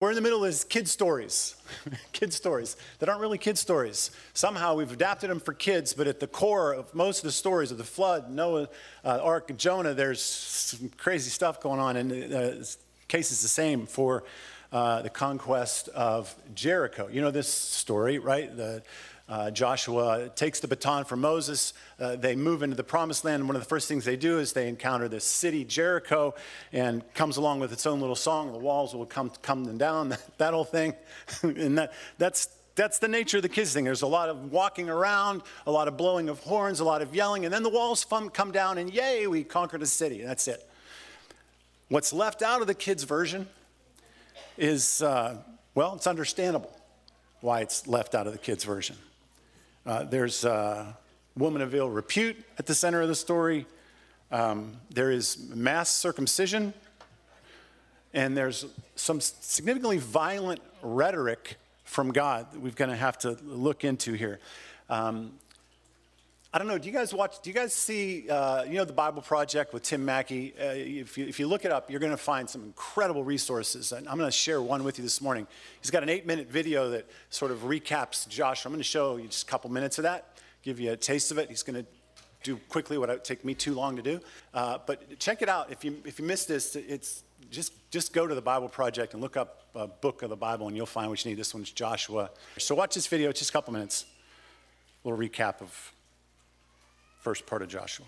We're in the middle of these kid stories, kid stories that aren't really kid stories. Somehow we've adapted them for kids, but at the core of most of the stories of the flood, Noah, uh, Ark, Jonah, there's some crazy stuff going on, and the case is the same for uh, the conquest of Jericho. You know this story, right? The, uh, Joshua takes the baton from Moses. Uh, they move into the promised land. And one of the first things they do is they encounter this city, Jericho, and comes along with its own little song. The walls will come, come down, that, that whole thing. and that, that's, that's the nature of the kids thing. There's a lot of walking around, a lot of blowing of horns, a lot of yelling, and then the walls come down, and yay, we conquered a city. That's it. What's left out of the kids' version is, uh, well, it's understandable why it's left out of the kids' version. Uh, there's a woman of ill repute at the center of the story. Um, there is mass circumcision, and there's some significantly violent rhetoric from God that we're going to have to look into here. Um, I don't know. Do you guys watch? Do you guys see? Uh, you know the Bible Project with Tim Mackie. Uh, if, you, if you look it up, you're going to find some incredible resources. And I'm going to share one with you this morning. He's got an eight-minute video that sort of recaps Joshua. I'm going to show you just a couple minutes of that, give you a taste of it. He's going to do quickly what would take me too long to do. Uh, but check it out. If you if you missed this, it's just just go to the Bible Project and look up a book of the Bible, and you'll find what you need. This one's Joshua. So watch this video. It's just a couple minutes. A little recap of first part of Joshua.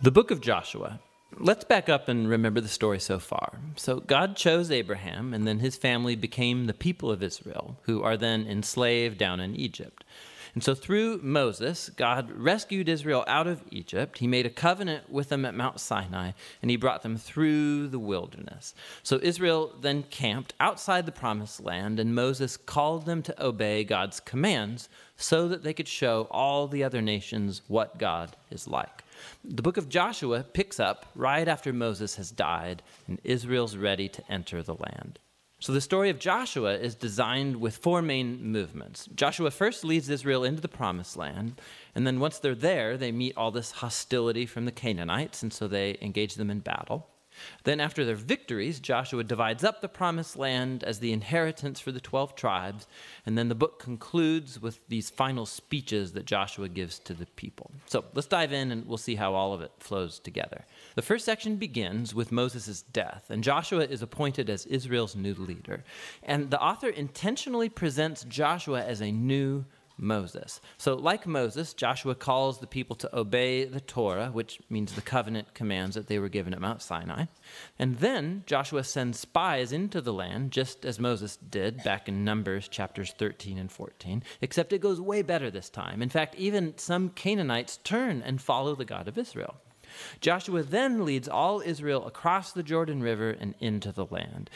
The book of Joshua. Let's back up and remember the story so far. So, God chose Abraham, and then his family became the people of Israel, who are then enslaved down in Egypt. And so, through Moses, God rescued Israel out of Egypt. He made a covenant with them at Mount Sinai, and he brought them through the wilderness. So, Israel then camped outside the promised land, and Moses called them to obey God's commands so that they could show all the other nations what God is like. The book of Joshua picks up right after Moses has died, and Israel's ready to enter the land. So the story of Joshua is designed with four main movements. Joshua first leads Israel into the promised land, and then once they're there, they meet all this hostility from the Canaanites, and so they engage them in battle. Then, after their victories, Joshua divides up the promised land as the inheritance for the 12 tribes. And then the book concludes with these final speeches that Joshua gives to the people. So let's dive in and we'll see how all of it flows together. The first section begins with Moses' death, and Joshua is appointed as Israel's new leader. And the author intentionally presents Joshua as a new Moses. So, like Moses, Joshua calls the people to obey the Torah, which means the covenant commands that they were given at Mount Sinai. And then Joshua sends spies into the land, just as Moses did back in Numbers chapters 13 and 14, except it goes way better this time. In fact, even some Canaanites turn and follow the God of Israel. Joshua then leads all Israel across the Jordan River and into the land.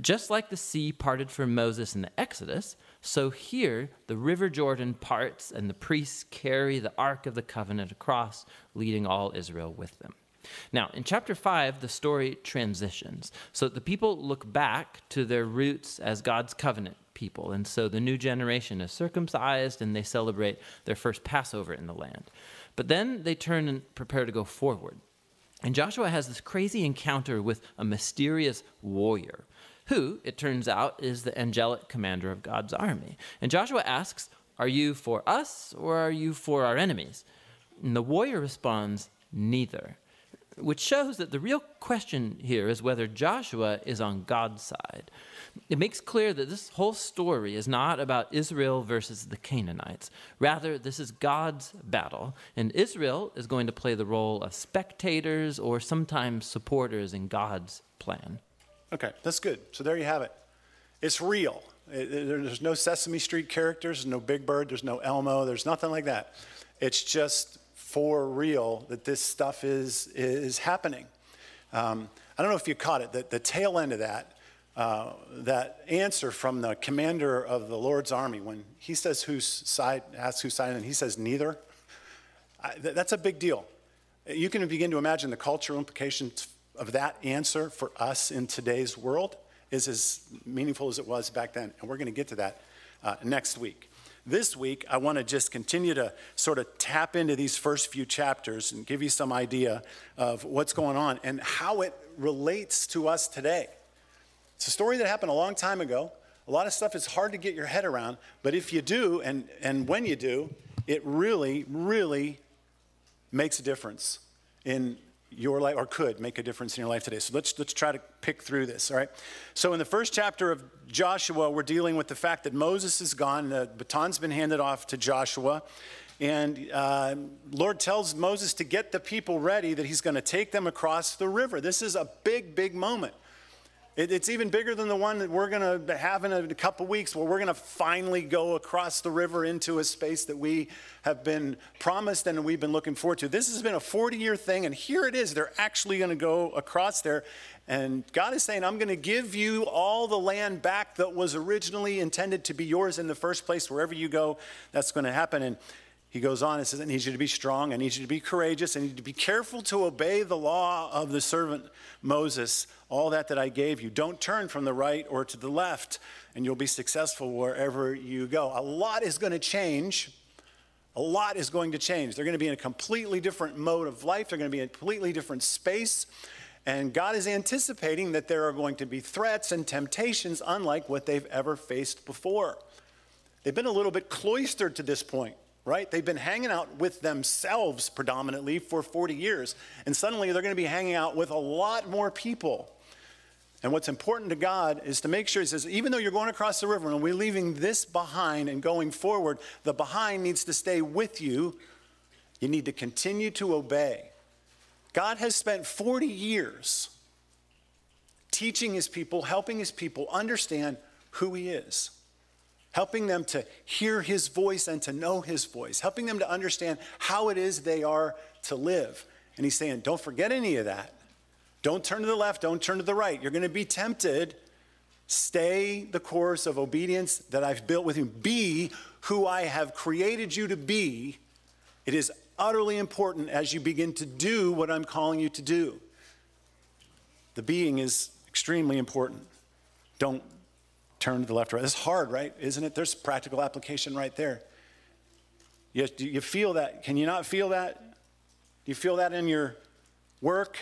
Just like the sea parted for Moses in the Exodus, so here the river Jordan parts and the priests carry the Ark of the Covenant across, leading all Israel with them. Now, in chapter 5, the story transitions. So the people look back to their roots as God's covenant people. And so the new generation is circumcised and they celebrate their first Passover in the land. But then they turn and prepare to go forward. And Joshua has this crazy encounter with a mysterious warrior who, it turns out, is the angelic commander of God's army. And Joshua asks, Are you for us or are you for our enemies? And the warrior responds, Neither. Which shows that the real question here is whether Joshua is on God's side. It makes clear that this whole story is not about Israel versus the Canaanites. Rather, this is God's battle, and Israel is going to play the role of spectators or sometimes supporters in God's plan. Okay, that's good. So there you have it. It's real. It, it, there's no Sesame Street characters, no Big Bird, there's no Elmo, there's nothing like that. It's just for real that this stuff is, is happening. Um, I don't know if you caught it, the, the tail end of that, uh, that answer from the commander of the Lord's army when he says whose side, asks whose side, and he says neither. I, th- that's a big deal. You can begin to imagine the cultural implications of that answer for us in today's world is as meaningful as it was back then. And we're going to get to that uh, next week. This week, I want to just continue to sort of tap into these first few chapters and give you some idea of what's going on and how it relates to us today. It's a story that happened a long time ago. A lot of stuff is hard to get your head around, but if you do, and, and when you do, it really, really makes a difference in your life, or could make a difference in your life today. So let's, let's try to pick through this, all right? So in the first chapter of Joshua, we're dealing with the fact that Moses is gone, the baton's been handed off to Joshua. And uh, Lord tells Moses to get the people ready that he's going to take them across the river. This is a big, big moment. It, it's even bigger than the one that we're going to have in a, couple weeks, where we're going to finally go across the river into a space that we have been promised and we've been looking forward to. This has been a 40 year thing, and here it is. They're actually going to go across there. And God is saying, I'm going to give you all the land back that was originally intended to be yours in the first place. Wherever you go, that's going to happen. And he goes on and says, I need you to be strong. I need you to be courageous. I need you to be careful to obey the law of the servant Moses, all that that I gave you. Don't turn from the right or to the left, and you'll be successful wherever you go. A lot is going to change. A lot is going to change. They're going to be in a completely different mode of life, they're going to be in a completely different space. And God is anticipating that there are going to be threats and temptations unlike what they've ever faced before. They've been a little bit cloistered to this point right? They've been hanging out with themselves predominantly for 40 years, and suddenly they're going to be hanging out with a lot more people. And what's important to God is to make sure, He says, even though you're going across the river and we're leaving this behind and going forward, the behind needs to stay with you. You need to continue to obey. God has spent 40 years teaching His people, helping His people understand who He is helping them to hear his voice and to know his voice, helping them to understand how it is they are to live. And he's saying, don't forget any of that. Don't turn to the left, don't turn to the right. You're going to be tempted. Stay the course of obedience that I've built with you. Be who I have created you to be. It is utterly important as you begin to do what I'm calling you to do. The being is extremely important. Don't turn to the left or right. It's hard, right? Isn't it? There's practical application right there. You, you feel that? Can you not feel that? Do you feel that in your work?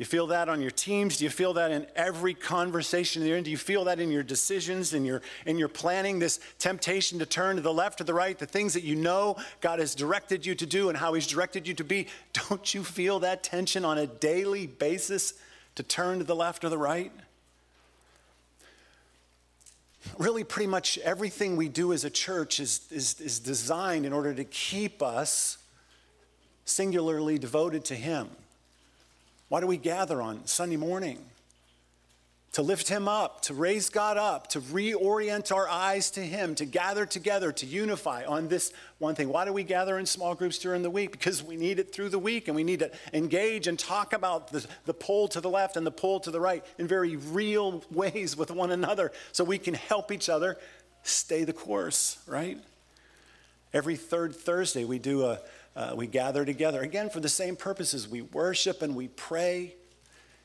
You feel that on your teams? Do you feel that in every conversation you're in? Do you feel that in your decisions, in your, in your planning, this temptation to turn to the left or the right, the things that you know God has directed you to do and how He's directed you to be? Don't you feel that tension on a daily basis to turn to the left or the right? Really pretty much everything we do as a church is, is, is designed in order to keep us singularly devoted to Him. Why do we gather on Sunday morning? To lift him up, to raise God up, to reorient our eyes to him, to gather together, to unify on this one thing. Why do we gather in small groups during the week? Because we need it through the week and we need to engage and talk about the, the pull to the left and the pull to the right in very real ways with one another so we can help each other stay the course, right? Every third Thursday, we do a, uh, we gather together again for the same purposes. We worship and we pray.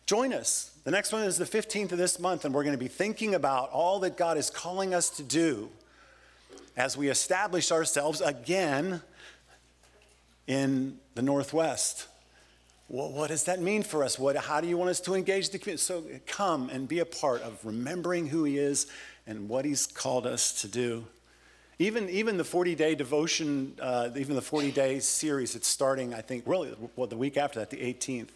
Join us. The next one is the 15th of this month, and we're going to be thinking about all that God is calling us to do as we establish ourselves again in the Northwest. Well, what does that mean for us? What, how do you want us to engage the community? So come and be a part of remembering who He is and what He's called us to do. Even, even the 40 day devotion, uh, even the 40 day series, it's starting, I think, really, well, the week after that, the 18th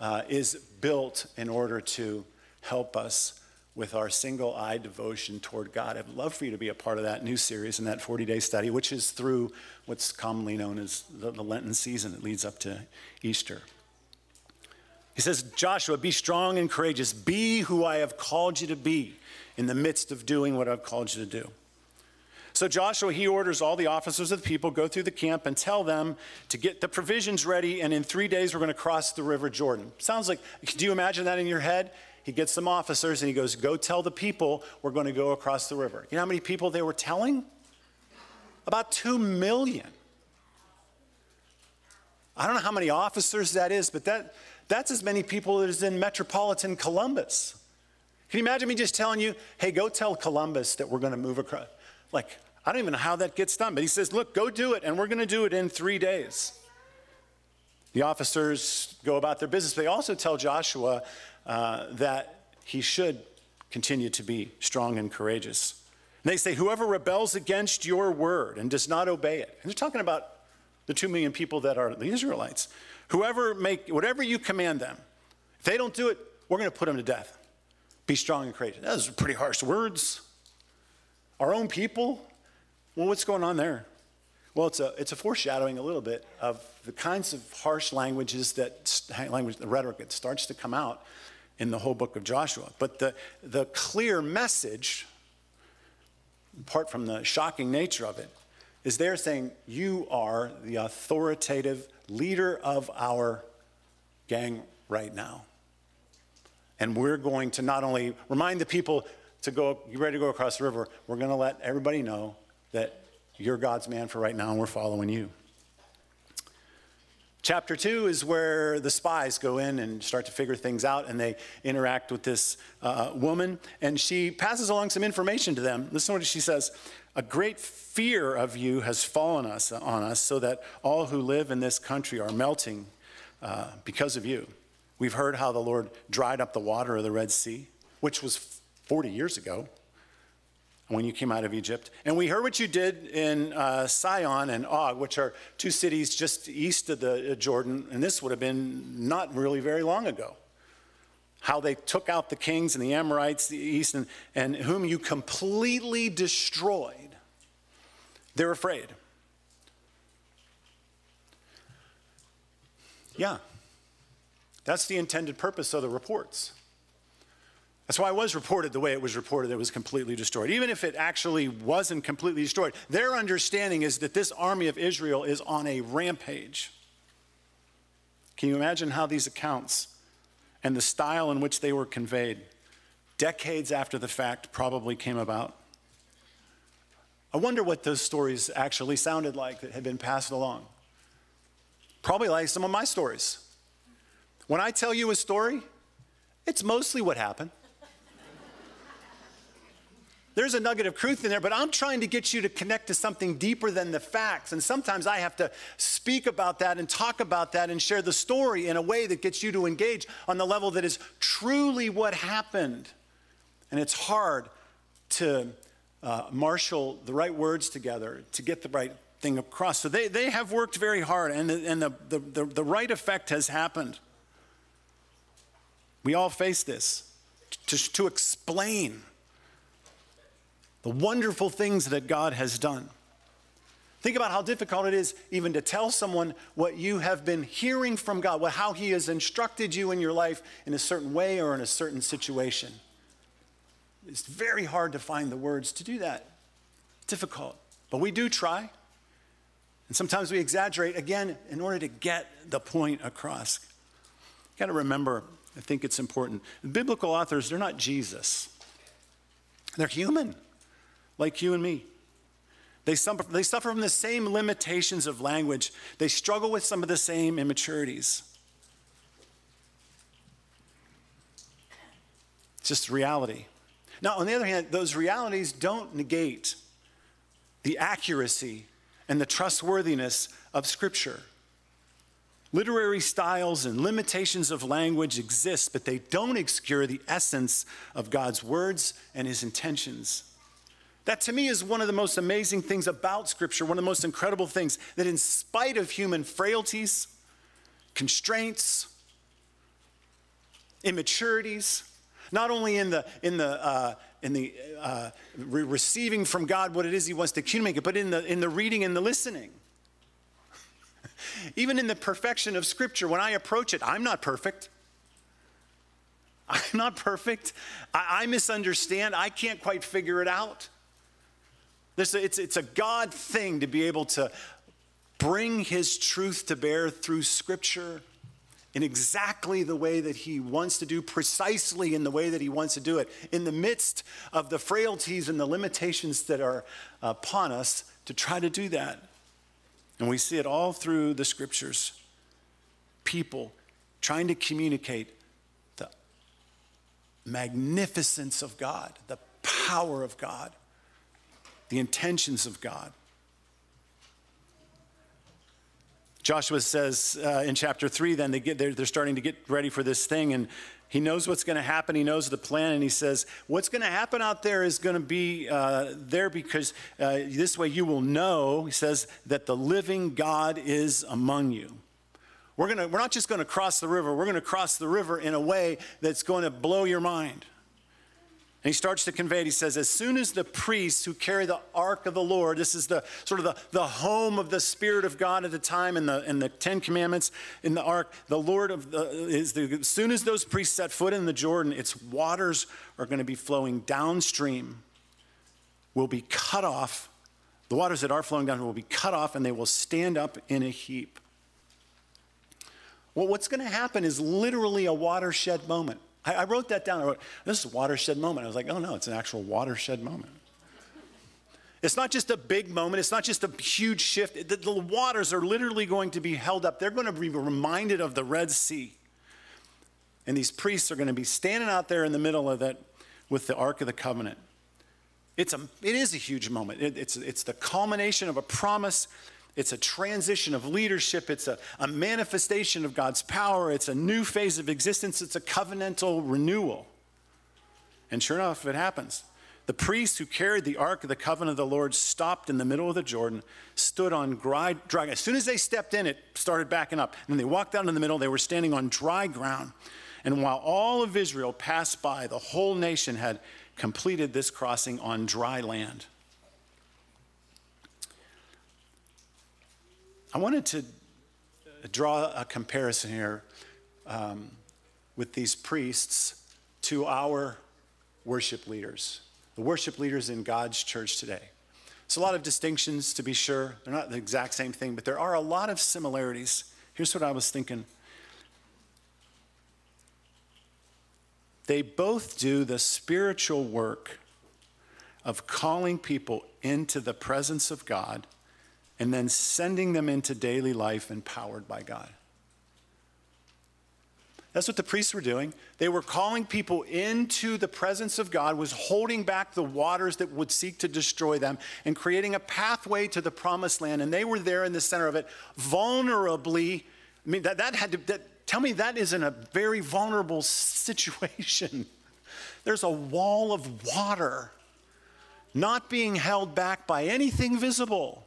uh, is built in order to help us with our single eye devotion toward God. I'd love for you to be a part of that new series and that 40 day study, which is through what's commonly known as the, the Lenten season that leads up to Easter. He says, Joshua, be strong and courageous. Be who I have called you to be in the midst of doing what I've called you to do. So Joshua, he orders all the officers of the people go through the camp and tell them to get the provisions ready, and in three days we're going to cross the river Jordan. Sounds like, do you imagine that in your head? He gets some officers and he goes, Go tell the people we're going to go across the river. You know how many people they were telling? About two million. I don't know how many officers that is, but that, that's as many people as in metropolitan Columbus. Can you imagine me just telling you, hey, go tell Columbus that we're going to move across? Like, I don't even know how that gets done, but he says, Look, go do it, and we're going to do it in three days. The officers go about their business. They also tell Joshua uh, that he should continue to be strong and courageous. And they say, Whoever rebels against your word and does not obey it. And they're talking about the two million people that are the Israelites. Whoever make whatever you command them, if they don't do it, we're going to put them to death. Be strong and courageous. Those are pretty harsh words. Our own people? Well, what's going on there? Well, it's a, it's a foreshadowing a little bit of the kinds of harsh languages that, language, the rhetoric that starts to come out in the whole book of Joshua. But the, the clear message, apart from the shocking nature of it, is they're saying, You are the authoritative leader of our gang right now. And we're going to not only remind the people to go, you ready to go across the river, we're going to let everybody know that you're God's man for right now and we're following you. Chapter two is where the spies go in and start to figure things out, and they interact with this uh, woman, and she passes along some information to them. Listen to what she says. A great fear of you has fallen us, on us, so that all who live in this country are melting uh, because of you. We've heard how the Lord dried up the water of the Red Sea, which was 40 years ago when you came out of Egypt. And we heard what you did in uh, Sihon and Og, which are two cities just east of the uh, Jordan, and this would have been not really very long ago. How they took out the kings and the Amorites, the east, and, and whom you completely destroyed. They're afraid. Yeah, that's the intended purpose of the reports. That's why it was reported the way it was reported, it was completely destroyed. Even if it actually wasn't completely destroyed, their understanding is that this army of Israel is on a rampage. Can you imagine how these accounts and the style in which they were conveyed, decades after the fact, probably came about? I wonder what those stories actually sounded like that had been passed along. Probably like some of my stories. When I tell you a story, it's mostly what happened. There's a nugget of truth in there, but I'm trying to get you to connect to something deeper than the facts. And sometimes I have to speak about that and talk about that and share the story in a way that gets you to engage on the level that is truly what happened. And it's hard to uh, marshal the right words together to get the right thing across. So they, they have worked very hard, and, the, and the, the, the, the right effect has happened. We all face this to, to explain the wonderful things that God has done. Think about how difficult it is even to tell someone what you have been hearing from God, how He has instructed you in your life in a certain way or in a certain situation. It's very hard to find the words to do that. Difficult. But we do try. And sometimes we exaggerate, again, in order to get the point across. You got to remember, I think it's important. Biblical authors, they're not Jesus, they're human like you and me. They suffer, they suffer from the same limitations of language. They struggle with some of the same immaturities. It's just reality. Now, on the other hand, those realities don't negate the accuracy and the trustworthiness of Scripture. Literary styles and limitations of language exist, but they don't obscure the essence of God's words and His intentions. That to me is one of the most amazing things about Scripture, one of the most incredible things, that in spite of human frailties, constraints, immaturities, not only in the, in the, uh, in the uh, re- receiving from God what it is He wants to communicate, but in the, in the reading and the listening. Even in the perfection of Scripture, when I approach it, I'm not perfect. I'm not perfect. I, I misunderstand. I can't quite figure it out. This, it's, it's a God thing to be able to bring his truth to bear through scripture in exactly the way that he wants to do, precisely in the way that he wants to do it, in the midst of the frailties and the limitations that are upon us to try to do that. And we see it all through the scriptures. People trying to communicate the magnificence of God, the power of God the intentions of God. Joshua says uh, in chapter three, then they get, they're, they're starting to get ready for this thing, and he knows what's going to happen. He knows the plan, and he says, What's going to happen out there is going to be uh, there because uh, this way you will know, he says, that the living God is among you. We're, gonna, we're not just going to cross the river, we're going to cross the river in a way that's going to blow your mind. And he starts to convey it. He says, as soon as the priests who carry the ark of the Lord, this is the sort of the, the home of the Spirit of God at the time in the, in the Ten Commandments in the ark, the Lord of the, is the, as soon as those priests set foot in the Jordan, its waters are going to be flowing downstream, will be cut off. The waters that are flowing down will be cut off and they will stand up in a heap. Well, what's going to happen is literally a watershed moment. I, I wrote that down. I wrote, this is a watershed moment. I was like, oh no, it's an actual watershed moment. It's not just a big moment. It's not just a huge shift. The, the, waters are literally going to be held up. They're going to be reminded of the Red Sea. And these priests are going to be standing out there in the middle of it with the Ark of the Covenant. It's a, it is a huge moment. It, it's, it's the culmination of a promise it's a transition of leadership. It's a, a manifestation of God's power. It's a new phase of existence. It's a covenantal renewal. And sure enough, it happens. The priests who carried the Ark of the Covenant of the Lord stopped in the middle of the Jordan, stood on dry, dry As soon as they stepped in, it started backing up. And they walked out in the middle, they were standing on dry ground. And while all of Israel passed by, the whole nation had completed this crossing on dry land. I wanted to draw a comparison here um, with these priests to our worship leaders, the worship leaders in God's church today. It's a lot of distinctions, to be sure. They're not the exact same thing, but there are a lot of similarities. Here's what I was thinking they both do the spiritual work of calling people into the presence of God and then sending them into daily life empowered by God. That's what the priests were doing. They were calling people into the presence of God, was holding back the waters that would seek to destroy them and creating a pathway to the promised land. And they were there in the center of it, vulnerably. I mean, that, that had to, that, tell me that isn't a very vulnerable situation. There's a wall of water not being held back by anything visible.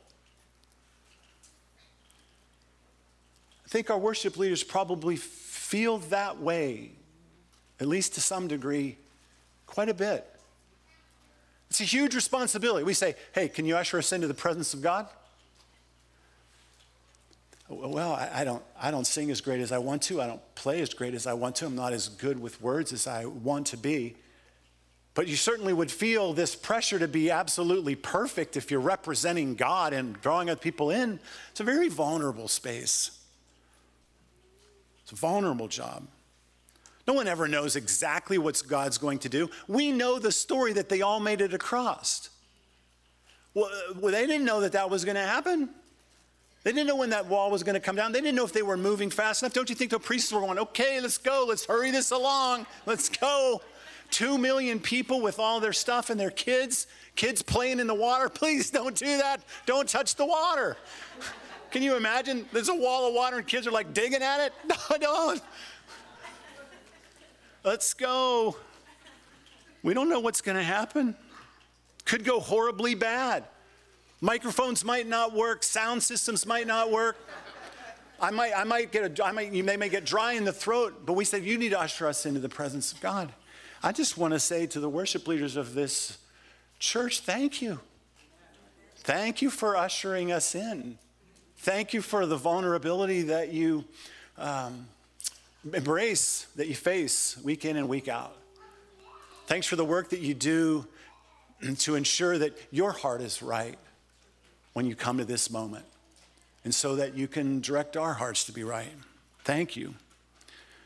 I think our worship leaders probably feel that way, at least to some degree, quite a bit. It's a huge responsibility. We say, hey, can you usher us into the presence of God? Well, I, don't, I don't sing as great as I want to. I don't play as great as I want to. I'm not as good with words as I want to be. But you certainly would feel this pressure to be absolutely perfect if you're representing God and drawing other people in. It's a very vulnerable space. It's a vulnerable job. No one ever knows exactly what God's going to do. We know the story that they all made it across. Well, they didn't know that that was going to happen. They didn't know when that wall was going to come down. They didn't know if they were moving fast enough. Don't you think the priests were going, okay, let's go, let's hurry this along, let's go. Two million people with all their stuff and their kids, kids playing in the water. Please don't do that. Don't touch the water. Can you imagine? There's a wall of water and kids are like digging at it. No, don't. Let's go. We don't know what's going to happen. Could go horribly bad. Microphones might not work, sound systems might not work. I might, I might get a, I might, you may, may get dry in the throat, but we said, you need to usher us into the presence of God. I just want to say to the worship leaders of this church, thank you. Thank you for ushering us in. Thank you for the vulnerability that you um, embrace, that you face week in and week out. Thanks for the work that you do to ensure that your heart is right when you come to this moment, and so that you can direct our hearts to be right. Thank you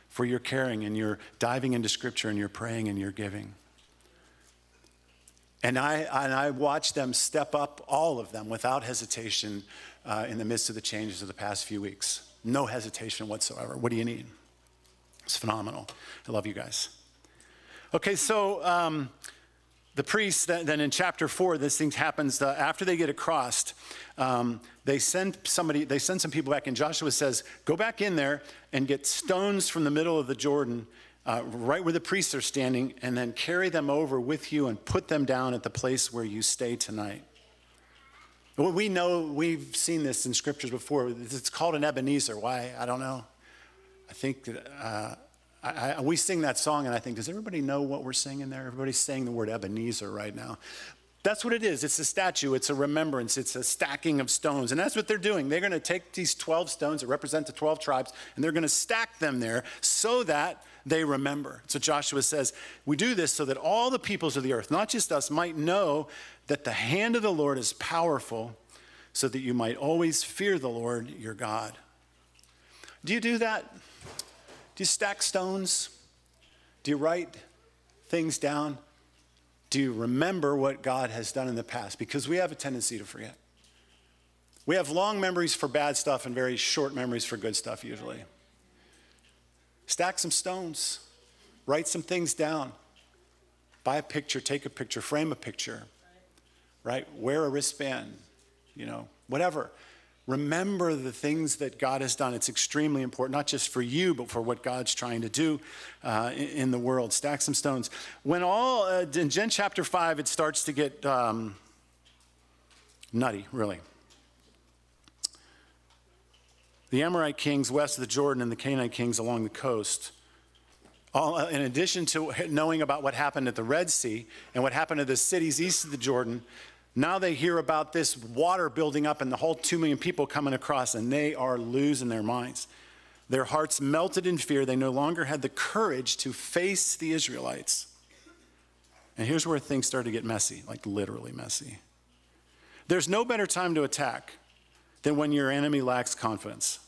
for your caring and your diving into Scripture and your praying and your giving. And I, and I watched them step up, all of them, without hesitation, uh, in the midst of the changes of the past few weeks. No hesitation whatsoever. What do you need? It's phenomenal. I love you guys. Okay, so um, the priests, then, in chapter four, this thing happens uh, after they get across. Um, they send somebody, they send some people back, and Joshua says, Go back in there and get stones from the middle of the Jordan, uh, right where the priests are standing, and then carry them over with you and put them down at the place where you stay tonight. Well, we know, we've seen this in scriptures before. It's called an Ebenezer. Why? I don't know. I think that. Uh, I, I, we sing that song, and I think, does everybody know what we're singing there? Everybody's saying the word Ebenezer right now. That's what it is. It's a statue, it's a remembrance, it's a stacking of stones. And that's what they're doing. They're going to take these 12 stones that represent the 12 tribes, and they're going to stack them there so that they remember. So Joshua says, We do this so that all the peoples of the earth, not just us, might know that the hand of the Lord is powerful, so that you might always fear the Lord your God. Do you do that? Do you stack stones? Do you write things down? Do you remember what God has done in the past? Because we have a tendency to forget. We have long memories for bad stuff and very short memories for good stuff, usually. Stack some stones, write some things down, buy a picture, take a picture, frame a picture, right? Wear a wristband, you know, whatever. Remember the things that God has done. It's extremely important, not just for you, but for what God's trying to do uh, in, in, the world. Stack some stones. When all, uh, in Gen chapter 5, it starts to get um, nutty, really. The Amorite kings west of the Jordan and the Canaanite kings along the coast. All, uh, in addition to knowing about what happened at the Red Sea and what happened to the cities east of the Jordan, now they hear about this water building up and the whole 2 million people coming across, and they are losing their minds. Their hearts melted in fear. They no longer had the courage to face the Israelites. And here's where things start to get messy, like literally messy. There's no better time to attack than when your enemy lacks confidence.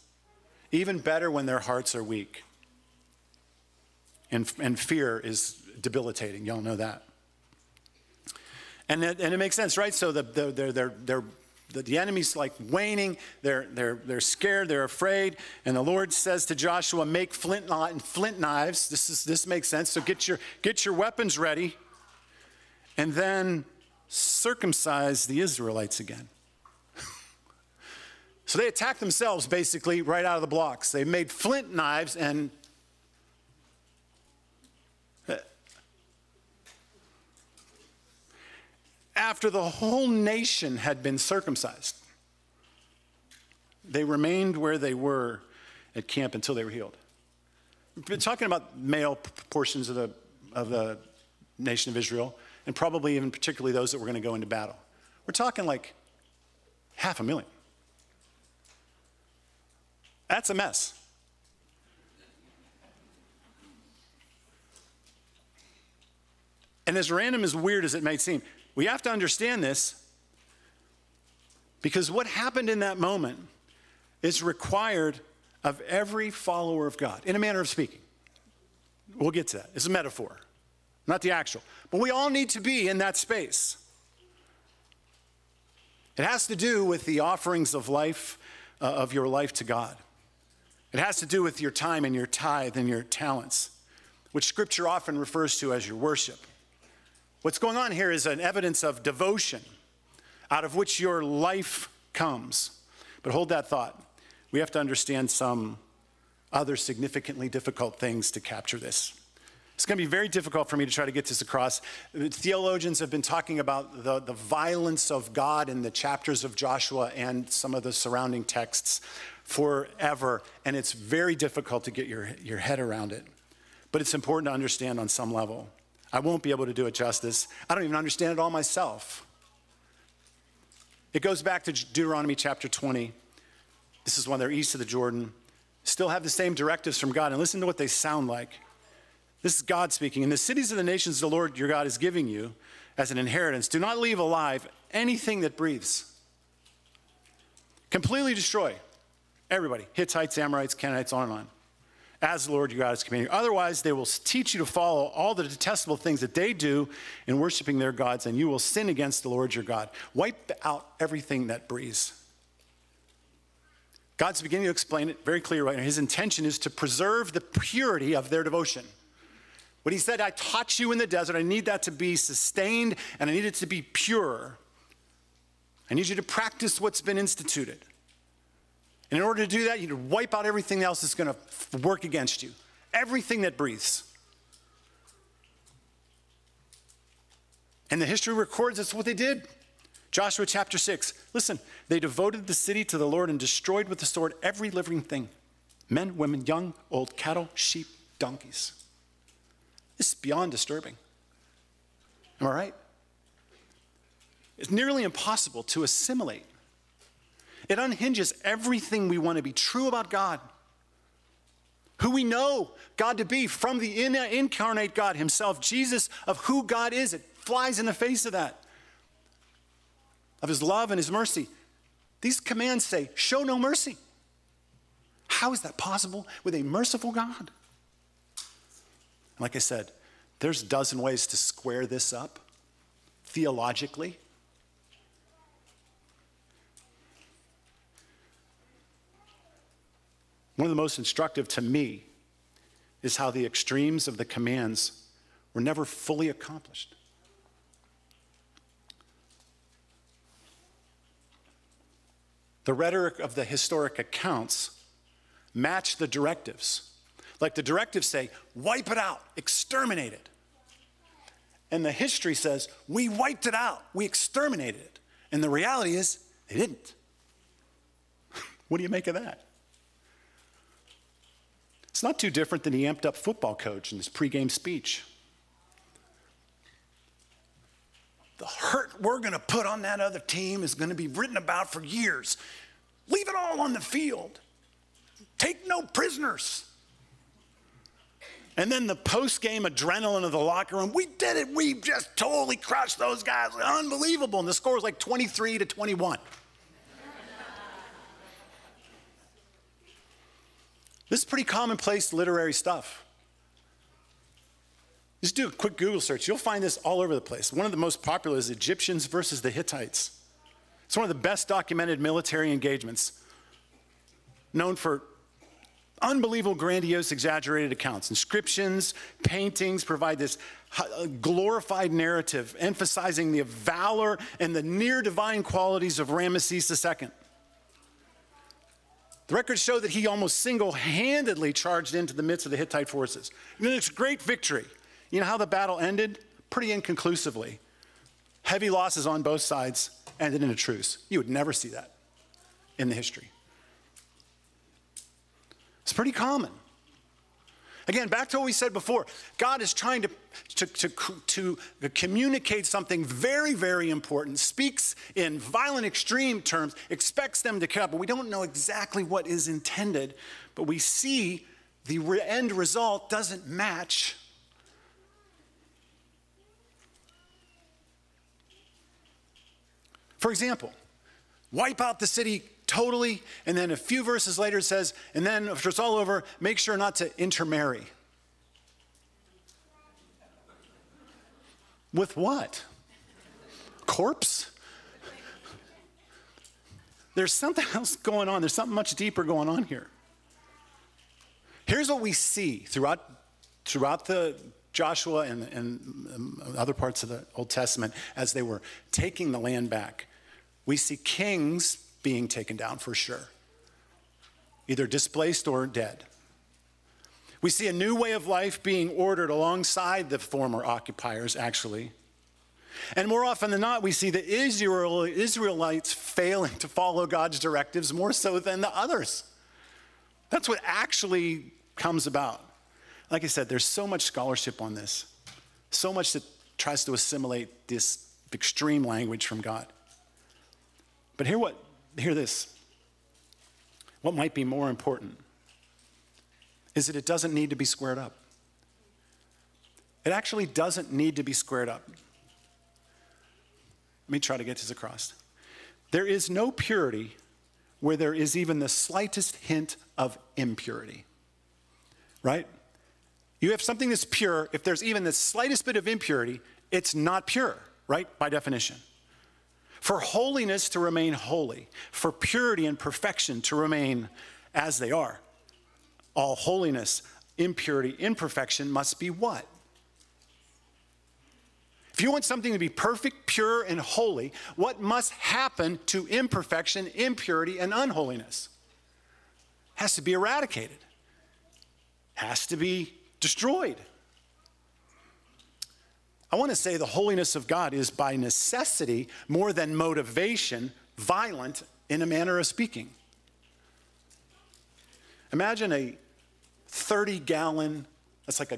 Even better when their hearts are weak. And, and fear is debilitating. Y'all know that. And it, and it makes sense, right? So the, the, they're, they're, they're, the, enemy's like waning. They're, they're, they're scared. They're afraid. And the Lord says to Joshua, make flint, flint knives. This, is, this makes sense. So get your, get your weapons ready. And then circumcise the Israelites again. so they attack themselves basically right out of the blocks. They made flint knives and after the whole nation had been circumcised. They remained where they were at camp until they were healed. We've been talking about male portions of the, of the nation of Israel, and probably even particularly those that were going to go into battle. We're talking like half a million. That's a mess. And as random as weird as it may seem, we have to understand this because what happened in that moment is required of every follower of God, in a manner of speaking. We'll get to that. It's a metaphor, not the actual. But we all need to be in that space. It has to do with the offerings of life, uh, of your life to God. It has to do with your time and your tithe and your talents, which scripture often refers to as your worship. What's going on here is an evidence of devotion out of which your life comes. But hold that thought. We have to understand some other significantly difficult things to capture this. It's going to be very difficult for me to try to get this across. Theologians have been talking about the, the violence of God in the chapters of Joshua and some of the surrounding texts forever, and it's very difficult to get your, your head around it. But it's important to understand on some level. I won't be able to do it justice. I don't even understand it all myself. It goes back to Deuteronomy chapter 20. This is when they're east of the Jordan. Still have the same directives from God. And listen to what they sound like. This is God speaking. In the cities of the nations the Lord your God is giving you as an inheritance, do not leave alive anything that breathes. Completely destroy everybody Hittites, Amorites, Canaanites, on and on as the Lord your God is commanding you. Otherwise, they will teach you to follow all the detestable things that they do in worshiping their gods, and you will sin against the Lord your God. Wipe out everything that breathes. God's beginning to explain it very clear right now. His intention is to preserve the purity of their devotion. When he said, I taught you in the desert, I need that to be sustained and I need it to be pure. I need you to practice what's been instituted. And in order to do that, you need to wipe out everything else that's going to work against you, everything that breathes. And the history records that's what they did. Joshua chapter 6. Listen, they devoted the city to the Lord and destroyed with the sword every living thing men, women, young, old, cattle, sheep, donkeys. This is beyond disturbing. Am I right? It's nearly impossible to assimilate. It unhinges everything we want to be true about God, who we know God to be from the incarnate God Himself, Jesus, of who God is. It flies in the face of that, of His love and His mercy. These commands say, show no mercy. How is that possible with a merciful God? Like I said, there's a dozen ways to square this up theologically. One of the most instructive to me is how the extremes of the commands were never fully accomplished. The rhetoric of the historic accounts match the directives. Like the directives say, wipe it out, exterminate it. And the history says, we wiped it out, we exterminated it. And the reality is, they didn't. what do you make of that? It's not too different than the amped up football coach in his pregame speech. The hurt we're going to put on that other team is going to be written about for years. Leave it all on the field. Take no prisoners. And then the post game adrenaline of the locker room. We did it. We just totally crushed those guys. Unbelievable. And the score was like 23 to 21. This is pretty commonplace literary stuff. Just do a quick Google search. You'll find this all over the place. One of the most popular is Egyptians versus the Hittites. It's one of the best documented military engagements, known for unbelievable, grandiose, exaggerated accounts. Inscriptions, paintings provide this uh, glorified narrative emphasizing the valor and the near divine qualities of Ramesses II. Records show that he almost single handedly charged into the midst of the Hittite forces. And it's a great victory. You know how the battle ended? Pretty inconclusively. Heavy losses on both sides ended in a truce. You would never see that in the history. It's pretty common. Again, back to what we said before God is trying to, to, to, to, communicate something very, very important, speaks in violent, extreme terms, expects them to care, but we don't know exactly what is intended. But we see the end result doesn't match For example, wipe out the city totally, and then a few verses later it says, and then after it's all over, make sure not to intermarry. With what? Corpse? There's something else going on. There's something much deeper going on here. Here's what we see throughout, throughout the Joshua and, and um, other parts of the Old Testament as they were taking the land back. We see kings being taken down for sure, either displaced or dead. We see a new way of life being ordered alongside the former occupiers, actually. And more often than not, we see the Israel, Israelites failing to follow God's directives more so than the others. That's what actually comes about. Like I said, there's so much scholarship on this, so much that tries to assimilate this extreme language from God. But hear what, hear this. What might be more important is that it doesn't need to be squared up. It actually doesn't need to be squared up. Let me try to get this across. There is no purity where there is even the slightest hint of impurity. Right? You have something that's pure, if there's even the slightest bit of impurity, it's not pure, right? By definition for holiness to remain holy, for purity and perfection to remain as they are. All holiness, impurity, imperfection must be what? If you want something to be perfect, pure, and holy, what must happen to imperfection, impurity, and unholiness? Has to be eradicated, has to be destroyed. I want to say the holiness of God is by necessity more than motivation, violent in a manner of speaking. Imagine a 30 gallon, that's like a,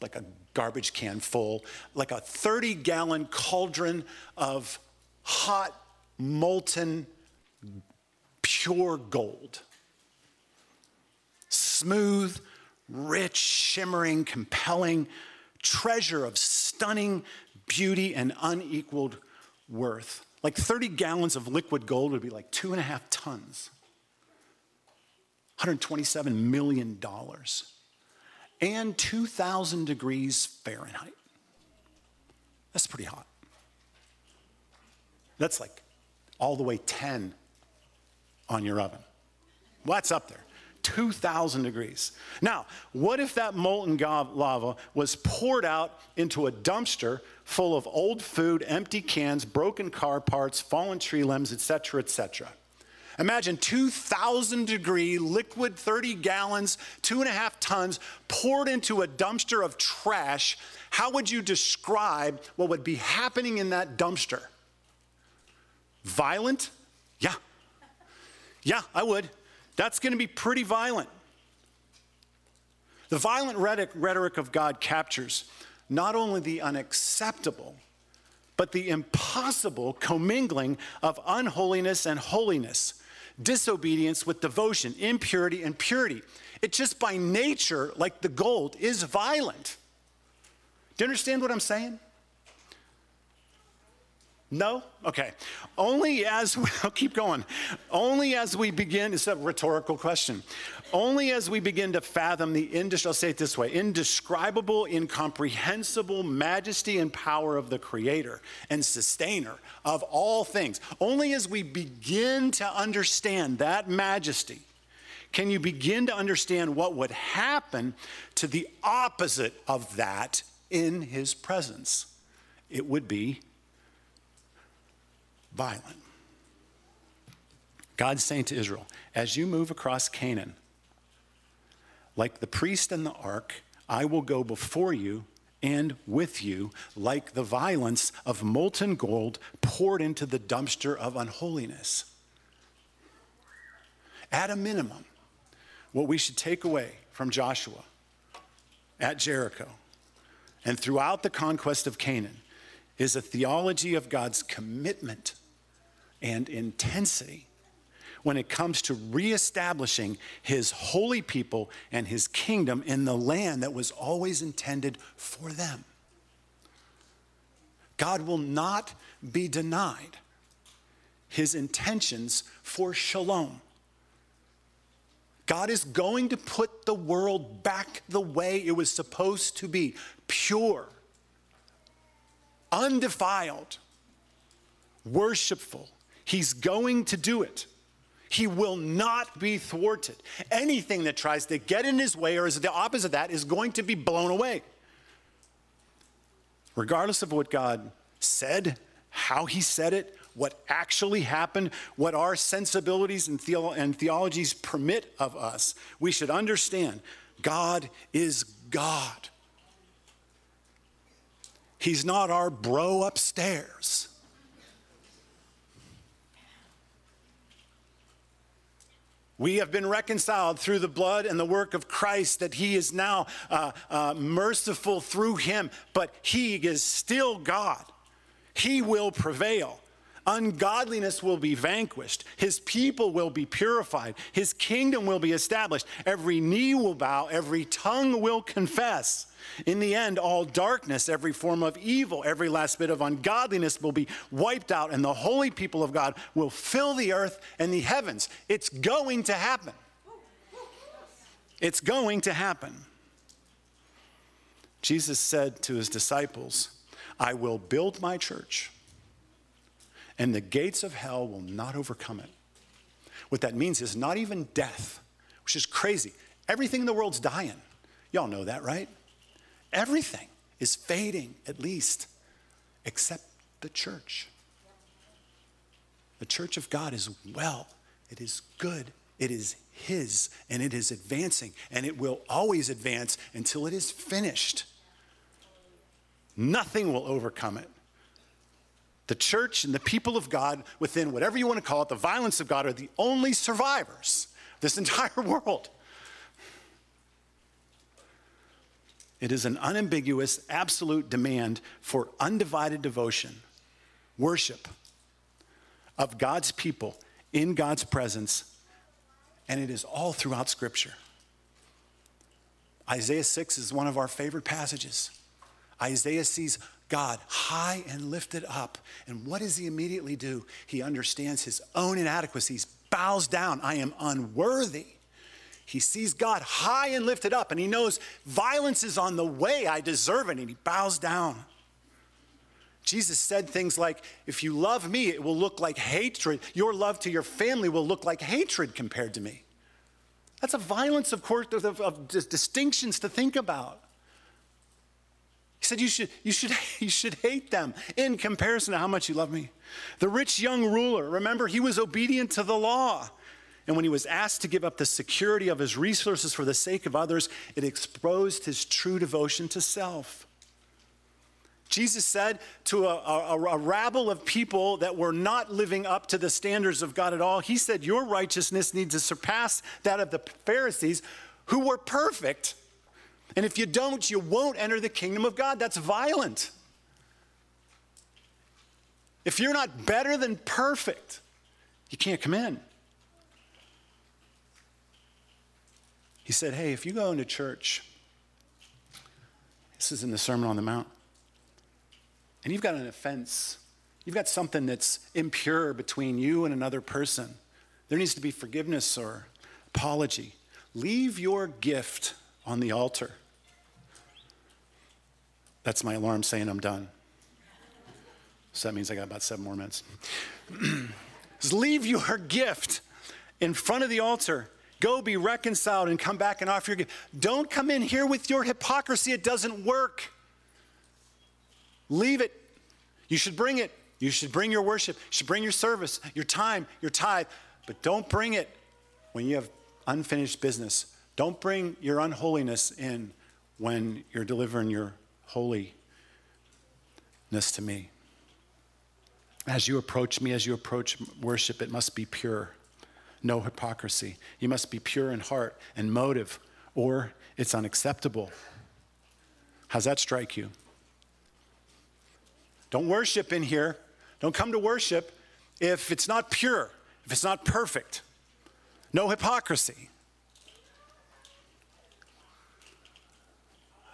like a garbage can full, like a 30 gallon cauldron of hot, molten, pure gold. Smooth, rich, shimmering, compelling treasure of stunning beauty and unequaled worth. Like 30 gallons of liquid gold would be like two and a half tons. $127 million. And 2,000 degrees Fahrenheit. That's pretty hot. That's like all the way 10 on your oven. Well, that's up there. 2,000 degrees. Now, what if that molten lava was poured out into a dumpster full of old food, empty cans, broken car parts, fallen tree limbs, etc., etc.? Imagine 2,000 degree liquid, 30 gallons, two and a half tons, poured into a dumpster of trash. How would you describe what would be happening in that dumpster? Violent? Yeah. Yeah, I would. That's going to be pretty violent. The violent rhetoric of God captures not only the unacceptable, but the impossible commingling of unholiness and holiness, disobedience with devotion, impurity and purity. It just by nature, like the gold, is violent. Do you understand what I'm saying? No? Okay. Only as we, I'll keep going. Only as we begin, it's a rhetorical question. Only as we begin to fathom the, I'll say it this way, indescribable, incomprehensible majesty and power of the Creator and Sustainer of all things. Only as we begin to understand that majesty can you begin to understand what would happen to the opposite of that in His presence. It would be violent. God's saying to Israel, as you move across Canaan, like the priest and the ark, I will go before you and with you, like the violence of molten gold poured into the dumpster of unholiness. At a minimum, what we should take away from Joshua at Jericho and throughout the conquest of Canaan is a theology of God's commitment and intensity when it comes to reestablishing his holy people and his kingdom in the land that was always intended for them. God will not be denied his intentions for shalom. God is going to put the world back the way it was supposed to be pure, undefiled, worshipful, He's going to do it. He will not be thwarted. Anything that tries to get in his way or is the opposite of that is going to be blown away. Regardless of what God said, how he said it, what actually happened, what our sensibilities and, and theologies permit of us, we should understand God is God. He's not our bro upstairs. We have been reconciled through the blood and the work of Christ, that He is now uh, uh, merciful through Him, but He is still God. He will prevail. Ungodliness will be vanquished. His people will be purified. His kingdom will be established. Every knee will bow, every tongue will confess. In the end, all darkness, every form of evil, every last bit of ungodliness will be wiped out, and the holy people of God will fill the earth and the heavens. It's going to happen. It's going to happen. Jesus said to his disciples, I will build my church, and the gates of hell will not overcome it. What that means is not even death, which is crazy. Everything in the world's dying. Y'all know that, right? Everything is fading, at least except the church. The church of God is well, it is good, it is His, and it is advancing, and it will always advance until it is finished. Nothing will overcome it. The church and the people of God, within whatever you want to call it, the violence of God, are the only survivors this entire world. It is an unambiguous, absolute demand for undivided devotion, worship of God's people in God's presence, and it is all throughout Scripture. Isaiah 6 is one of our favorite passages. Isaiah sees God high and lifted up. And what does he immediately do? He understands his own inadequacies, bows down. I am unworthy. He sees God high and lifted up, and he knows violence is on the way. I deserve it, and he bows down. Jesus said things like, If you love me, it will look like hatred. Your love to your family will look like hatred compared to me. That's a violence, of course, of, of, of distinctions to think about. He said, you should, you, should, you should hate them in comparison to how much you love me. The rich young ruler, remember, he was obedient to the law. And when he was asked to give up the security of his resources for the sake of others, it exposed his true devotion to self. Jesus said to a, a, a, rabble of people that were not living up to the standards of God at all, He said, Your righteousness needs to surpass that of the Pharisees who were perfect. And if you don't, you won't enter the kingdom of God. That's violent. If you're not better than perfect, you can't come in. He said, Hey, if you go into church, this is in the Sermon on the Mount, and you've got an offense, you've got something that's impure between you and another person, there needs to be forgiveness or apology. Leave your gift on the altar. That's my alarm saying I'm done. So that means I got about seven more minutes. leave your gift in front of the altar. Go be reconciled and come back and offer your gift. Don't come in here with your hypocrisy. It doesn't work. Leave it. You should bring it. You should bring your worship. You should bring your service, your time, your tithe. But don't bring it when you have unfinished business. Don't bring your unholiness in when you're delivering your holiness to me. As you approach me, as you approach worship, it must be pure, no hypocrisy. You must be pure in heart and motive, or it's unacceptable. How's that strike you? Don't worship in here. Don't come to worship if it's not pure, if it's not perfect. No hypocrisy.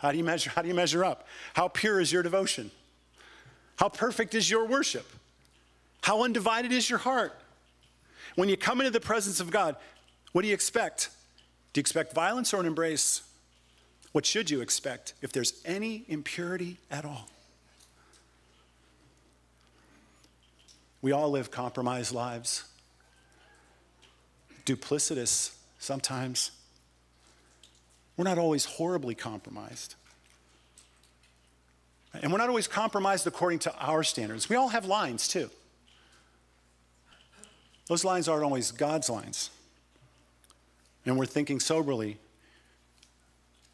How do you measure, how do you measure up? How pure is your devotion? How perfect is your worship? How undivided is your heart? When you come into the presence of God, what do you expect? Do you expect violence or an embrace? What should you expect if there's any impurity at all? We all live compromised lives, duplicitous sometimes. We're not always horribly compromised. And we're not always compromised according to our standards. We all have lines too. Those lines aren't always God's lines. And we're thinking soberly.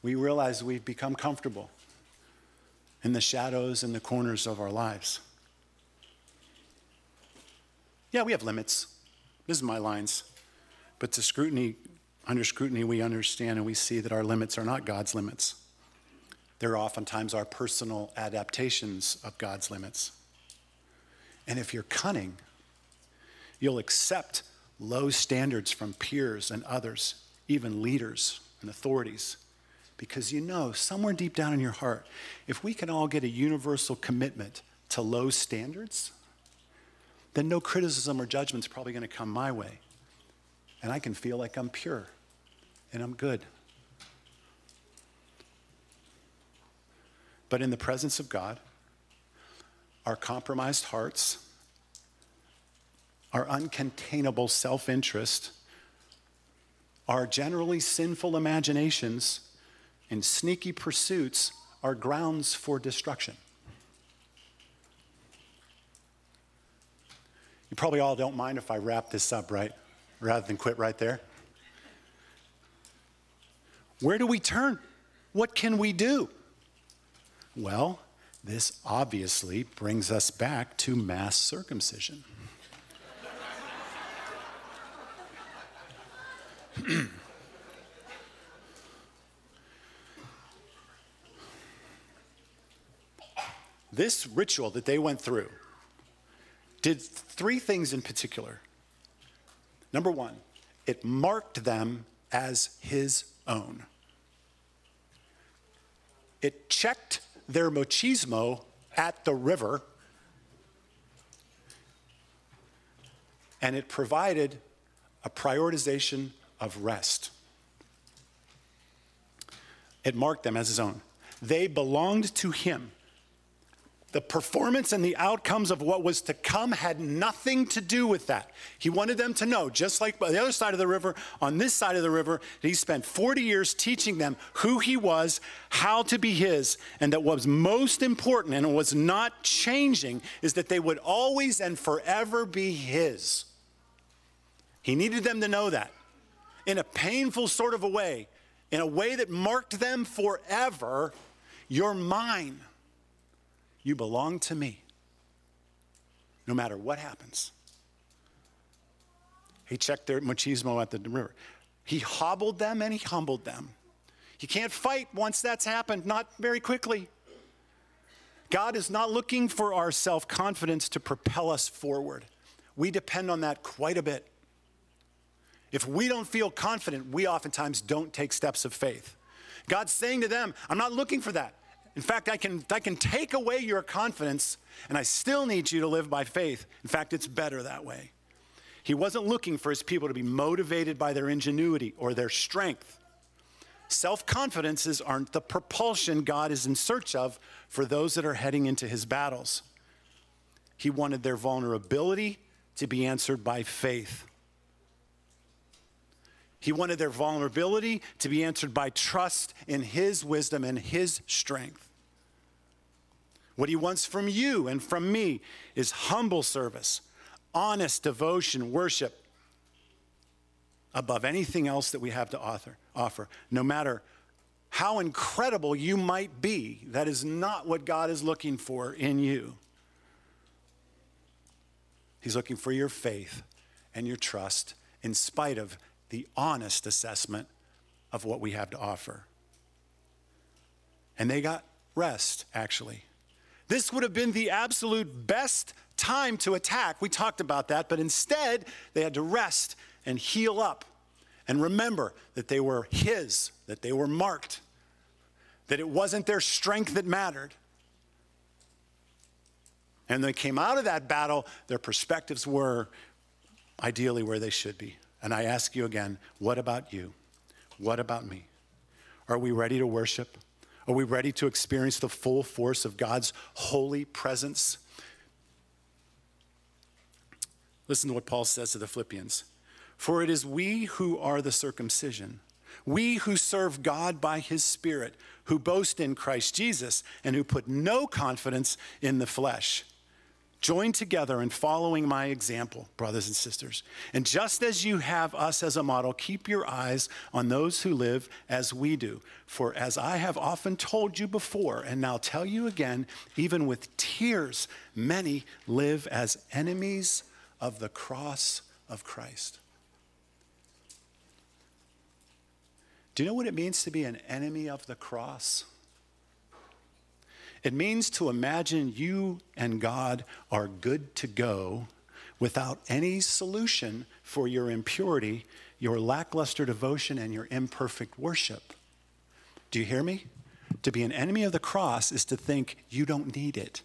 We realize we've become comfortable in the shadows and the corners of our lives. Yeah, we have limits. This is my lines. But to scrutiny, under scrutiny, we understand and we see that our limits are not God's limits. They're oftentimes our personal adaptations of God's limits. And if you're cunning, you'll accept low standards from peers and others, even leaders and authorities, because you know somewhere deep down in your heart, if we can all get a universal commitment to low standards, then no criticism or judgment is probably going to come my way. And I can feel like I'm pure and I'm good. But in the presence of God, our compromised hearts, our uncontainable self interest, our generally sinful imaginations, and sneaky pursuits are grounds for destruction. You probably all don't mind if I wrap this up, right? Rather than quit right there. Where do we turn? What can we do? Well, this obviously brings us back to mass circumcision. this ritual that they went through did three things in particular. Number one, it marked them as his own. It checked their machismo at the river, and it provided a prioritization of rest. It marked them as his own. They belonged to him. The performance and the outcomes of what was to come had nothing to do with that. He wanted them to know, just like by the other side of the river, on this side of the river, he spent 40 years teaching them who he was, how to be his, and that what was most important and was not changing is that they would always and forever be his. He needed them to know that in a painful sort of a way, in a way that marked them forever. You're mine. You belong to me, no matter what happens. He checked their machismo at the river. He hobbled them and he humbled them. You can't fight once that's happened, not very quickly. God is not looking for our self confidence to propel us forward. We depend on that quite a bit. If we don't feel confident, we oftentimes don't take steps of faith. God's saying to them, I'm not looking for that. In fact, I can, I can take away your confidence, and I still need you to live by faith. In fact, it's better that way. He wasn't looking for his people to be motivated by their ingenuity or their strength. Self confidences aren't the propulsion God is in search of for those that are heading into his battles. He wanted their vulnerability to be answered by faith. He wanted their vulnerability to be answered by trust in His wisdom and His strength. What He wants from you and from me is humble service, honest devotion, worship, above anything else that we have to author, offer. No matter how incredible you might be, that is not what God is looking for in you. He's looking for your faith and your trust in spite of the honest assessment of what we have to offer. And they got rest, actually. This would have been the absolute best time to attack. We talked about that, but instead, they had to rest and heal up and remember that they were His, that they were marked, that it wasn't their strength that mattered. And they came out of that battle, their perspectives were ideally where they should be. And I ask you again, what about you? What about me? Are we ready to worship? Are we ready to experience the full force of God's holy presence? Listen to what Paul says to the Philippians. For it is we who are the circumcision, we who serve God by his Spirit, who boast in Christ Jesus, and who put no confidence in the flesh. Join together in following my example, brothers and sisters. And just as you have us as a model, keep your eyes on those who live as we do. For as I have often told you before, and now tell you again, even with tears, many live as enemies of the cross of Christ. Do you know what it means to be an enemy of the cross? It means to imagine you and God are good to go without any solution for your impurity, your lackluster devotion, and your imperfect worship. Do you hear me? To be an enemy of the cross is to think you don't need it.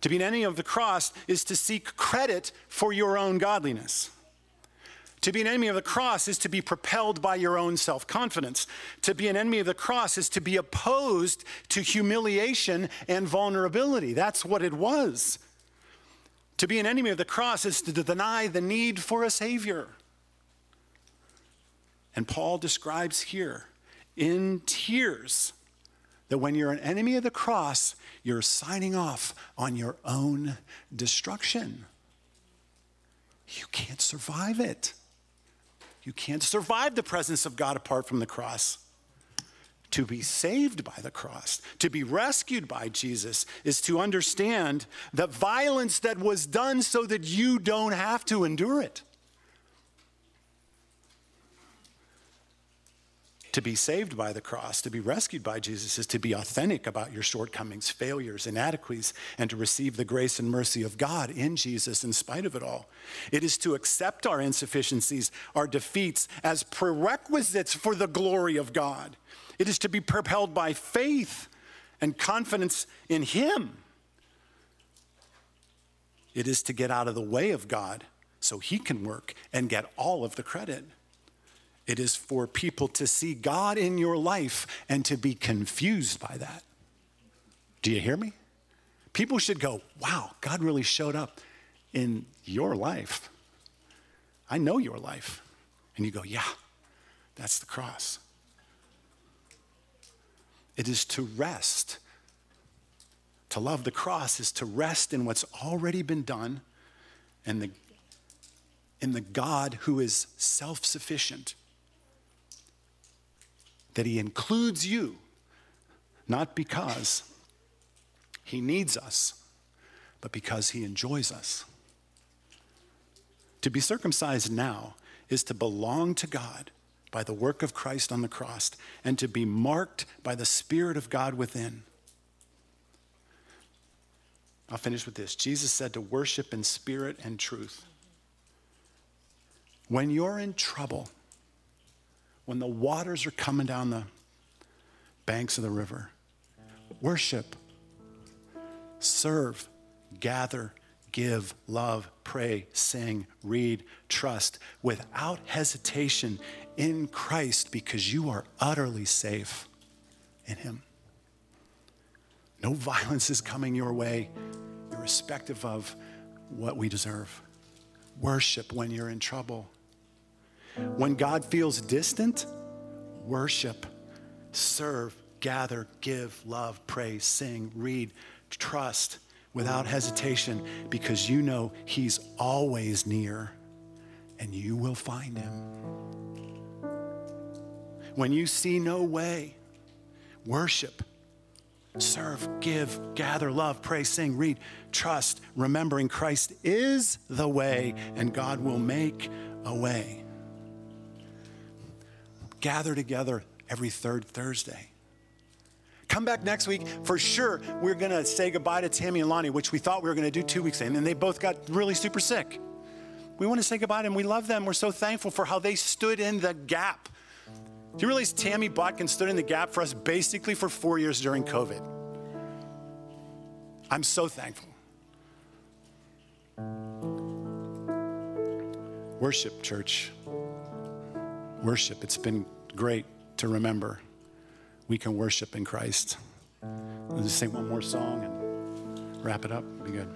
To be an enemy of the cross is to seek credit for your own godliness. To be an enemy of the cross is to be propelled by your own self confidence. To be an enemy of the cross is to be opposed to humiliation and vulnerability. That's what it was. To be an enemy of the cross is to deny the need for a Savior. And Paul describes here in tears that when you're an enemy of the cross, you're signing off on your own destruction. You can't survive it. You can't survive the presence of God apart from the cross. To be saved by the cross, to be rescued by Jesus, is to understand the violence that was done so that you don't have to endure it. To be saved by the cross, to be rescued by Jesus, is to be authentic about your shortcomings, failures, inadequacies, and to receive the grace and mercy of God in Jesus in spite of it all. It is to accept our insufficiencies, our defeats, as prerequisites for the glory of God. It is to be propelled by faith and confidence in Him. It is to get out of the way of God so He can work and get all of the credit. It is for people to see God in your life and to be confused by that. Do you hear me? People should go, wow, God really showed up in your life. I know your life. And you go, yeah, that's the cross. It is to rest. To love the cross is to rest in what's already been done and the, in the God who is self sufficient that He includes you, not because He needs us, but because He enjoys us. To be circumcised now is to belong to God by the work of Christ on the cross and to be marked by the Spirit of God within. I'll finish with this. Jesus said to worship in spirit and truth. When you're in trouble, when the waters are coming down the banks of the river. Worship, serve, gather, give, love, pray, sing, read, trust without hesitation in Christ because you are utterly safe in Him. No violence is coming your way, irrespective of what we deserve. Worship when you're in trouble. When God feels distant, worship, serve, gather, give, love, pray, sing, read, trust without hesitation because you know He's always near and you will find Him. When you see no way, worship, serve, give, gather, love, pray, sing, read, trust, remembering Christ is the way and God will make a way gather together every third Thursday. Come back next week. For sure, we're going to say goodbye to Tammy and Lonnie, which we thought we were going to do two weeks in, and they both got really super sick. We want to say goodbye to them. We love them. We're so thankful for how they stood in the gap. Do you realize Tammy Botkin stood in the gap for us basically for four years during COVID? I'm so thankful. Worship, church worship. It's been great to remember we can worship in Christ. Let's just sing one more song and wrap it up. Be good.